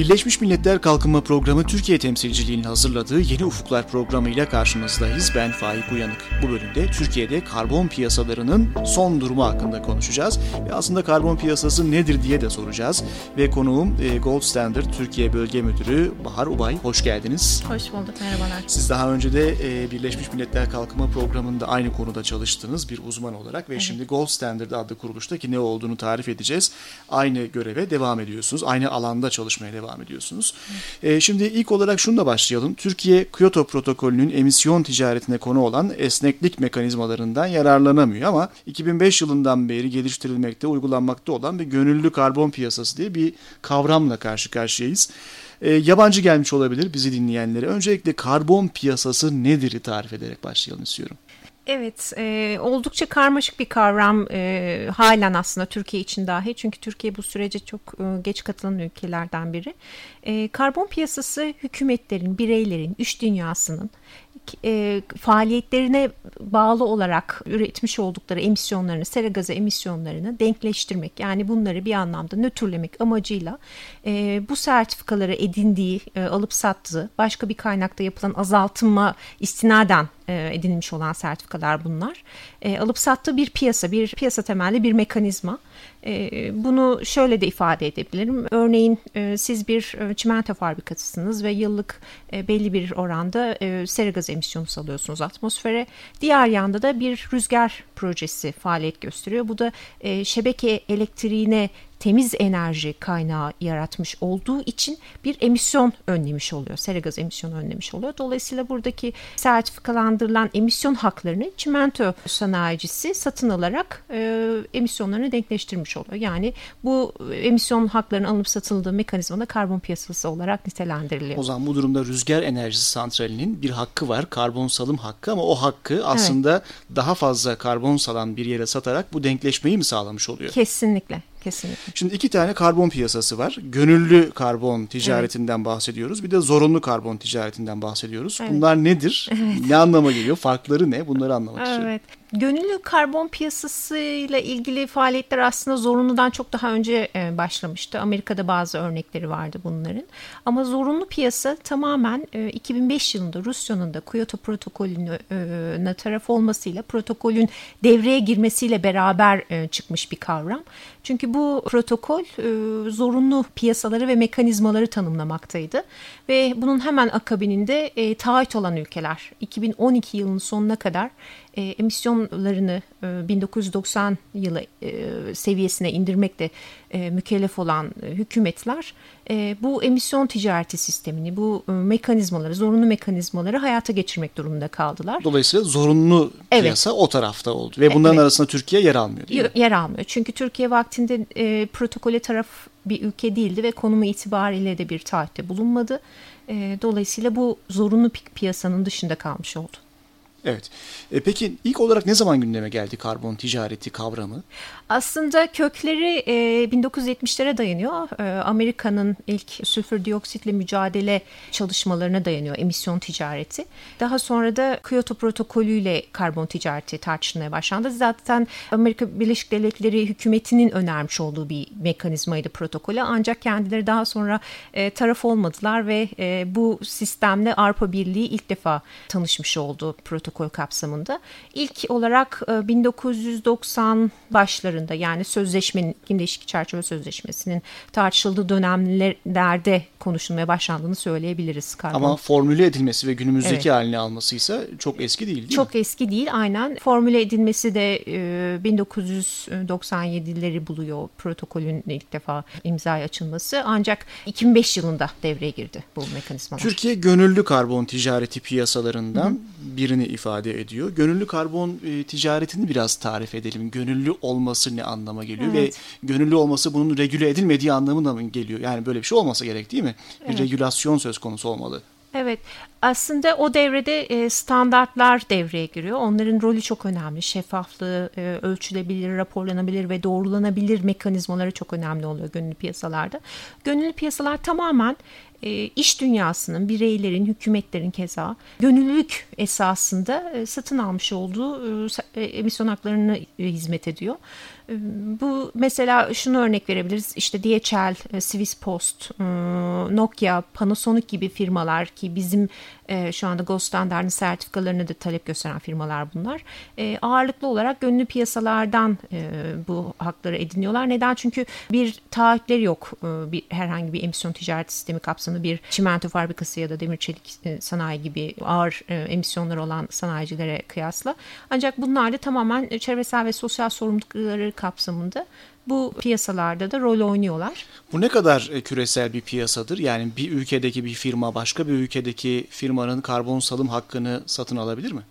Birleşmiş Milletler Kalkınma Programı Türkiye temsilciliğinin hazırladığı Yeni Ufuklar programıyla karşınızdayız. Ben Faik Uyanık. Bu bölümde Türkiye'de karbon piyasalarının son durumu hakkında konuşacağız. Ve aslında karbon piyasası nedir diye de soracağız. Ve konuğum e, Gold Standard Türkiye Bölge Müdürü Bahar Ubay. Hoş geldiniz. Hoş bulduk, merhabalar. Siz daha önce de e, Birleşmiş Milletler Kalkınma Programı'nda aynı konuda çalıştınız bir uzman olarak ve evet. şimdi Gold Standard adlı kuruluşta ki ne olduğunu tarif edeceğiz. Aynı göreve devam ediyorsunuz. Aynı alanda çalışmaya devam devam ediyorsunuz. E, şimdi ilk olarak şununla başlayalım. Türkiye Kyoto protokolünün emisyon ticaretine konu olan esneklik mekanizmalarından yararlanamıyor ama 2005 yılından beri geliştirilmekte, uygulanmakta olan bir gönüllü karbon piyasası diye bir kavramla karşı karşıyayız. E, yabancı gelmiş olabilir bizi dinleyenlere. Öncelikle karbon piyasası nedir tarif ederek başlayalım istiyorum. Evet, e, oldukça karmaşık bir kavram e, halen aslında Türkiye için dahi. Çünkü Türkiye bu sürece çok e, geç katılan ülkelerden biri. E, karbon piyasası hükümetlerin, bireylerin, iş dünyasının e, faaliyetlerine bağlı olarak üretmiş oldukları emisyonlarını, sera gazı emisyonlarını denkleştirmek yani bunları bir anlamda nötrlemek amacıyla e, bu sertifikaları edindiği, e, alıp sattığı, başka bir kaynakta yapılan azaltılma istinaden edinilmiş olan sertifikalar bunlar. E, alıp sattığı bir piyasa, bir piyasa temelli bir mekanizma. E, bunu şöyle de ifade edebilirim. Örneğin e, siz bir e, çimento fabrikasısınız ve yıllık belli bir oranda sera gaz emisyonu salıyorsunuz atmosfere. Diğer yanda da bir rüzgar projesi faaliyet gösteriyor. Bu da şebeke elektriğine temiz enerji kaynağı yaratmış olduğu için bir emisyon önlemiş oluyor. Sera gaz emisyonu önlemiş oluyor. Dolayısıyla buradaki sertifikalandırılan emisyon haklarını çimento sanayicisi satın alarak e, emisyonlarını denkleştirmiş oluyor. Yani bu emisyon haklarının alınıp satıldığı mekanizmada karbon piyasası olarak nitelendiriliyor. O zaman bu durumda rüzgar enerjisi santralinin bir hakkı var. Karbon salım hakkı ama o hakkı aslında evet. daha fazla karbon salan bir yere satarak bu denkleşmeyi mi sağlamış oluyor? Kesinlikle. Kesinlikle. Şimdi iki tane karbon piyasası var. Gönüllü karbon ticaretinden evet. bahsediyoruz. Bir de zorunlu karbon ticaretinden bahsediyoruz. Evet. Bunlar nedir? Evet. Ne anlama geliyor? Farkları ne? Bunları anlamak evet. istiyorum. Gönüllü karbon piyasasıyla ilgili faaliyetler aslında zorunludan çok daha önce e, başlamıştı. Amerika'da bazı örnekleri vardı bunların. Ama zorunlu piyasa tamamen 2005 e, yılında Rusya'nın da Kyoto protokolüne taraf olmasıyla protokolün devreye girmesiyle beraber e, çıkmış bir kavram. Çünkü bu protokol zorunlu piyasaları ve mekanizmaları tanımlamaktaydı. Ve bunun hemen akabininde taahhüt olan ülkeler 2012 yılının sonuna kadar e, emisyonlarını e, 1990 yılı e, seviyesine indirmekle e, mükellef olan e, hükümetler e, bu emisyon ticareti sistemini, bu e, mekanizmaları, zorunlu mekanizmaları hayata geçirmek durumunda kaldılar. Dolayısıyla zorunlu piyasa evet. o tarafta oldu ve bunların evet. arasında Türkiye yer almıyor değil mi? Yer almıyor. Çünkü Türkiye vaktinde e, protokole taraf bir ülke değildi ve konumu itibariyle de bir taahhütte bulunmadı. E, dolayısıyla bu zorunlu piyasanın dışında kalmış oldu. Evet. E peki ilk olarak ne zaman gündeme geldi karbon ticareti kavramı? Aslında kökleri e, 1970'lere dayanıyor. E, Amerika'nın ilk sülfür dioksitle mücadele çalışmalarına dayanıyor emisyon ticareti. Daha sonra da Kyoto protokolüyle karbon ticareti tartışılmaya başlandı. Zaten Amerika Birleşik Devletleri hükümetinin önermiş olduğu bir mekanizmaydı protokolü. Ancak kendileri daha sonra e, taraf olmadılar ve e, bu sistemle Avrupa Birliği ilk defa tanışmış oldu protokol protokol kapsamında. İlk olarak 1990 e, başlarında yani sözleşmenin, iklim değişikliği çerçeve sözleşmesinin tartışıldığı dönemlerde konuşulmaya başlandığını söyleyebiliriz. Karbon. Ama formüle edilmesi ve günümüzdeki evet. halini alması ise çok eski değil değil çok mi? eski değil aynen. Formüle edilmesi de e, 1997'leri buluyor protokolün ilk defa imzaya açılması. Ancak 2005 yılında devreye girdi bu mekanizmalar. Türkiye gönüllü karbon ticareti piyasalarından Hı. birini ifade ediyor. Gönüllü karbon e, ticaretini biraz tarif edelim. Gönüllü olması ne anlama geliyor evet. ve gönüllü olması bunun regüle edilmediği anlamına mı geliyor? Yani böyle bir şey olmasa gerek değil mi? Bir evet. regülasyon söz konusu olmalı. Evet aslında o devrede e, standartlar devreye giriyor. Onların rolü çok önemli. Şeffaflığı, e, ölçülebilir, raporlanabilir ve doğrulanabilir mekanizmaları çok önemli oluyor gönüllü piyasalarda. Gönüllü piyasalar tamamen iş dünyasının, bireylerin, hükümetlerin keza gönüllülük esasında e, satın almış olduğu e, emisyon haklarını hizmet ediyor. Bu mesela şunu örnek verebiliriz. İşte DHL, Swiss Post, Nokia, Panasonic gibi firmalar ki bizim şu anda Gold Standard'ın sertifikalarını da talep gösteren firmalar bunlar. Ağırlıklı olarak gönüllü piyasalardan bu hakları ediniyorlar. Neden? Çünkü bir taahhütleri yok. Bir, herhangi bir emisyon ticaret sistemi kapsamında bir çimento fabrikası ya da demir çelik sanayi gibi ağır emisyonları olan sanayicilere kıyasla. Ancak bunlar da tamamen çevresel ve sosyal sorumlulukları kapsamında bu piyasalarda da rol oynuyorlar. Bu ne kadar e, küresel bir piyasadır? Yani bir ülkedeki bir firma başka bir ülkedeki firmanın karbon salım hakkını satın alabilir mi?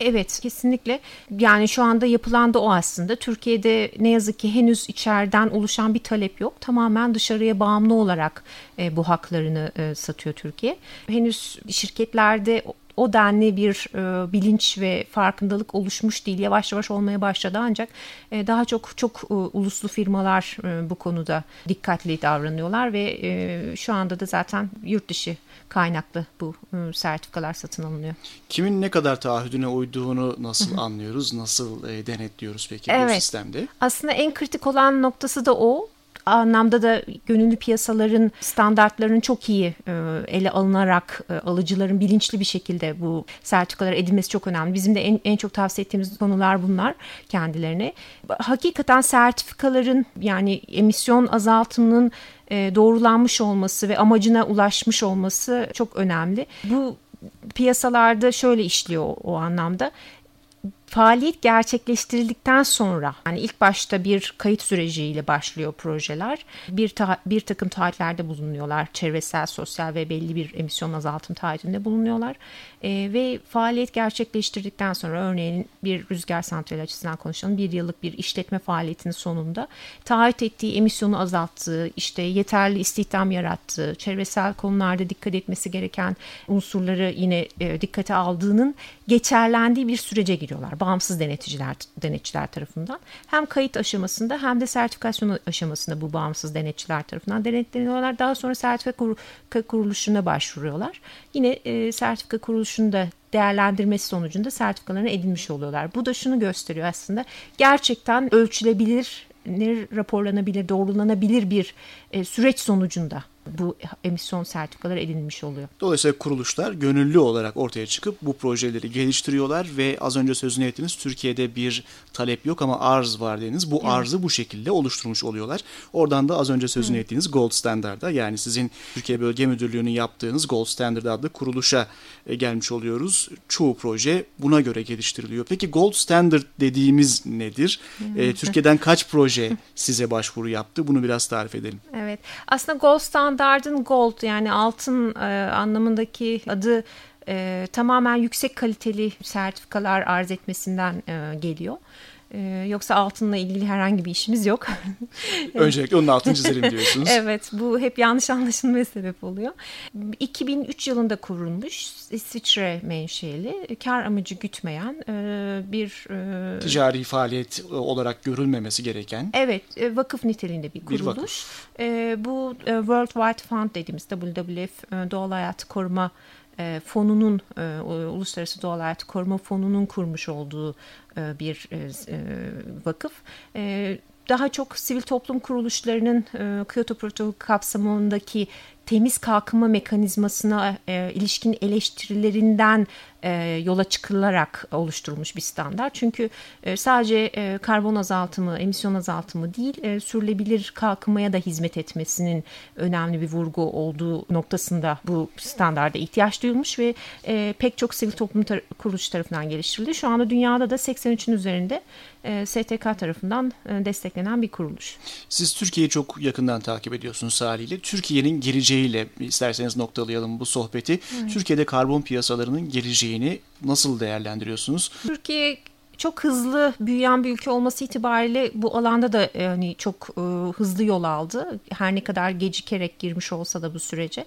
Evet kesinlikle. Yani şu anda yapılan da o aslında. Türkiye'de ne yazık ki henüz içeriden oluşan bir talep yok. Tamamen dışarıya bağımlı olarak e, bu haklarını e, satıyor Türkiye. Henüz şirketlerde o denli bir e, bilinç ve farkındalık oluşmuş değil. Yavaş yavaş olmaya başladı ancak e, daha çok çok e, uluslu firmalar e, bu konuda dikkatli davranıyorlar ve e, şu anda da zaten yurt dışı kaynaklı bu e, sertifikalar satın alınıyor. Kimin ne kadar taahhüdüne uyduğunu nasıl anlıyoruz, nasıl e, denetliyoruz peki evet. bu sistemde? Aslında en kritik olan noktası da o anlamda da gönüllü piyasaların standartlarının çok iyi e, ele alınarak e, alıcıların bilinçli bir şekilde bu sertifikalar edilmesi çok önemli. Bizim de en, en çok tavsiye ettiğimiz konular bunlar kendilerine. Hakikaten sertifikaların yani emisyon azaltımının e, doğrulanmış olması ve amacına ulaşmış olması çok önemli. Bu piyasalarda şöyle işliyor o, o anlamda faaliyet gerçekleştirildikten sonra yani ilk başta bir kayıt süreciyle başlıyor projeler. Bir ta, bir takım taahhütlerde bulunuyorlar. Çevresel, sosyal ve belli bir emisyon azaltım taahhütünde bulunuyorlar. E, ve faaliyet gerçekleştirdikten sonra örneğin bir rüzgar santrali açısından konuşalım. Bir yıllık bir işletme faaliyetinin sonunda taahhüt ettiği emisyonu azalttığı, işte yeterli istihdam yarattığı, çevresel konularda dikkat etmesi gereken unsurları yine e, dikkate aldığının geçerlendiği bir sürece giriyorlar. Bağımsız denetçiler denetçiler tarafından. Hem kayıt aşamasında hem de sertifikasyon aşamasında bu bağımsız denetçiler tarafından denetleniyorlar. Daha sonra sertifika kuruluşuna başvuruyorlar. Yine e, sertifika kuruluşunu da değerlendirmesi sonucunda sertifikalarını edinmiş oluyorlar. Bu da şunu gösteriyor aslında gerçekten ölçülebilir, raporlanabilir, doğrulanabilir bir e, süreç sonucunda bu emisyon sertifikaları edinilmiş oluyor. Dolayısıyla kuruluşlar gönüllü olarak ortaya çıkıp bu projeleri geliştiriyorlar ve az önce sözünü ettiğiniz Türkiye'de bir talep yok ama arz var dediniz. Bu evet. arzı bu şekilde oluşturmuş oluyorlar. Oradan da az önce sözünü Hı. ettiğiniz Gold Standard'a yani sizin Türkiye Bölge Müdürlüğü'nün yaptığınız Gold Standard adlı kuruluşa e, gelmiş oluyoruz. Çoğu proje buna göre geliştiriliyor. Peki Gold Standard dediğimiz nedir? E, Türkiye'den kaç proje size başvuru yaptı? Bunu biraz tarif edelim. Evet. Aslında Gold Standard'ın gold yani altın e, anlamındaki adı e, tamamen yüksek kaliteli sertifikalar arz etmesinden e, geliyor. Ee, yoksa altınla ilgili herhangi bir işimiz yok. Öncelikle onun altını çizelim diyorsunuz. evet bu hep yanlış anlaşılmaya sebep oluyor. 2003 yılında kurulmuş İsviçre menşeli kar amacı gütmeyen e, bir... E, Ticari faaliyet olarak görülmemesi gereken. Evet e, vakıf niteliğinde bir kuruluş. Bir vakıf. E, bu e, World Wide Fund dediğimiz WWF e, Doğal Hayatı Koruma e, fonunun e, Uluslararası Doğal Hayat Koruma Fonu'nun kurmuş olduğu e, bir vakıf. Daha çok sivil toplum kuruluşlarının e, Kyoto Protokolü kapsamındaki temiz kalkınma mekanizmasına ilişkin eleştirilerinden e, yola çıkılarak oluşturulmuş bir standart. Çünkü e, sadece e, karbon azaltımı, emisyon azaltımı değil, e, sürülebilir kalkınmaya da hizmet etmesinin önemli bir vurgu olduğu noktasında bu standarda ihtiyaç duyulmuş ve e, pek çok sivil toplum tar kuruluş tarafından geliştirildi. Şu anda dünyada da 83'ün üzerinde e, STK tarafından e, desteklenen bir kuruluş. Siz Türkiye'yi çok yakından takip ediyorsunuz haliyle. Türkiye'nin geleceğiyle isterseniz noktalayalım bu sohbeti. Evet. Türkiye'de karbon piyasalarının geleceğini nasıl değerlendiriyorsunuz? Türkiye çok hızlı büyüyen bir ülke olması itibariyle bu alanda da yani çok e, hızlı yol aldı. Her ne kadar gecikerek girmiş olsa da bu sürece.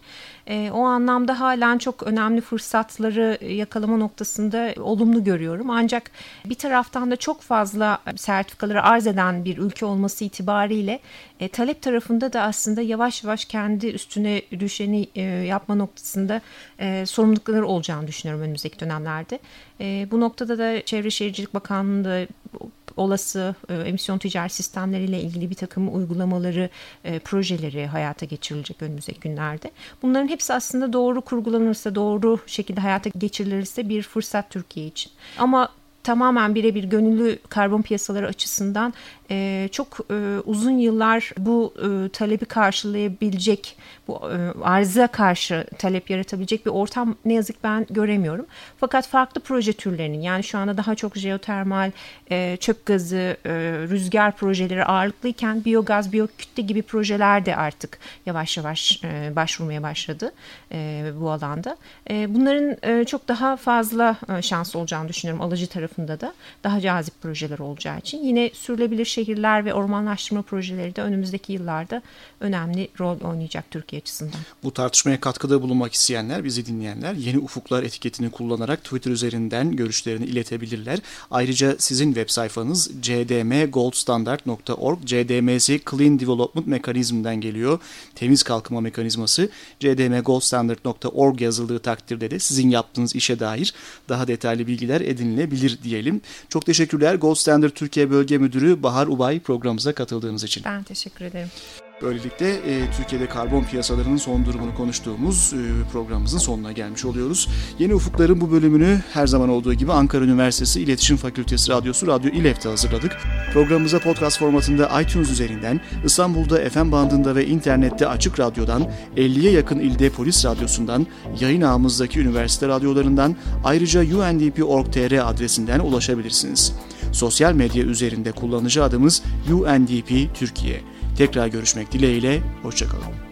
E, o anlamda halen çok önemli fırsatları yakalama noktasında olumlu görüyorum. Ancak bir taraftan da çok fazla sertifikaları arz eden bir ülke olması itibariyle e, talep tarafında da aslında yavaş yavaş kendi üstüne düşeni e, yapma noktasında e, sorumlulukları olacağını düşünüyorum önümüzdeki dönemlerde. E, bu noktada da Çevre Şehircilik Bakanlığı'nda olası e, emisyon ticaret sistemleriyle ilgili bir takım uygulamaları, e, projeleri hayata geçirilecek önümüzdeki günlerde. Bunların hepsi aslında doğru kurgulanırsa, doğru şekilde hayata geçirilirse bir fırsat Türkiye için. Ama tamamen birebir gönüllü karbon piyasaları açısından e, çok e, uzun yıllar bu e, talebi karşılayabilecek, bu e, arıza karşı talep yaratabilecek bir ortam ne yazık ben göremiyorum. Fakat farklı proje türlerinin yani şu anda daha çok jeotermal, e, çöp gazı, e, rüzgar projeleri ağırlıklıyken biyogaz, biyokütle gibi projeler de artık yavaş yavaş e, başvurmaya başladı e, bu alanda. E, bunların e, çok daha fazla e, şans olacağını düşünüyorum alıcı tarafında da. Daha cazip projeler olacağı için. Yine sürülebilir şehirler ve ormanlaştırma projeleri de önümüzdeki yıllarda önemli rol oynayacak Türkiye açısından. Bu tartışmaya katkıda bulunmak isteyenler, bizi dinleyenler Yeni Ufuklar etiketini kullanarak Twitter üzerinden görüşlerini iletebilirler. Ayrıca sizin web sayfanız cdmgoldstandard.org, CDM'si Clean Development Mekanizm'den geliyor. Temiz kalkınma mekanizması cdmgoldstandard.org yazıldığı takdirde de sizin yaptığınız işe dair daha detaylı bilgiler edinilebilir diyelim. Çok teşekkürler. Gold Standard Türkiye Bölge Müdürü Bahar Ubay programımıza katıldığınız için. Ben teşekkür ederim. Böylelikle e, Türkiye'de karbon piyasalarının son durumunu konuştuğumuz e, programımızın sonuna gelmiş oluyoruz. Yeni Ufukların bu bölümünü her zaman olduğu gibi Ankara Üniversitesi İletişim Fakültesi Radyosu Radyo İLEF'te hazırladık. Programımıza podcast formatında iTunes üzerinden, İstanbul'da FM bandında ve internette Açık Radyo'dan, 50'ye yakın ilde Polis Radyosu'ndan, yayın ağımızdaki üniversite radyolarından, ayrıca undp.org.tr adresinden ulaşabilirsiniz. Sosyal medya üzerinde kullanıcı adımız UNDP Türkiye. Tekrar görüşmek dileğiyle, hoşçakalın.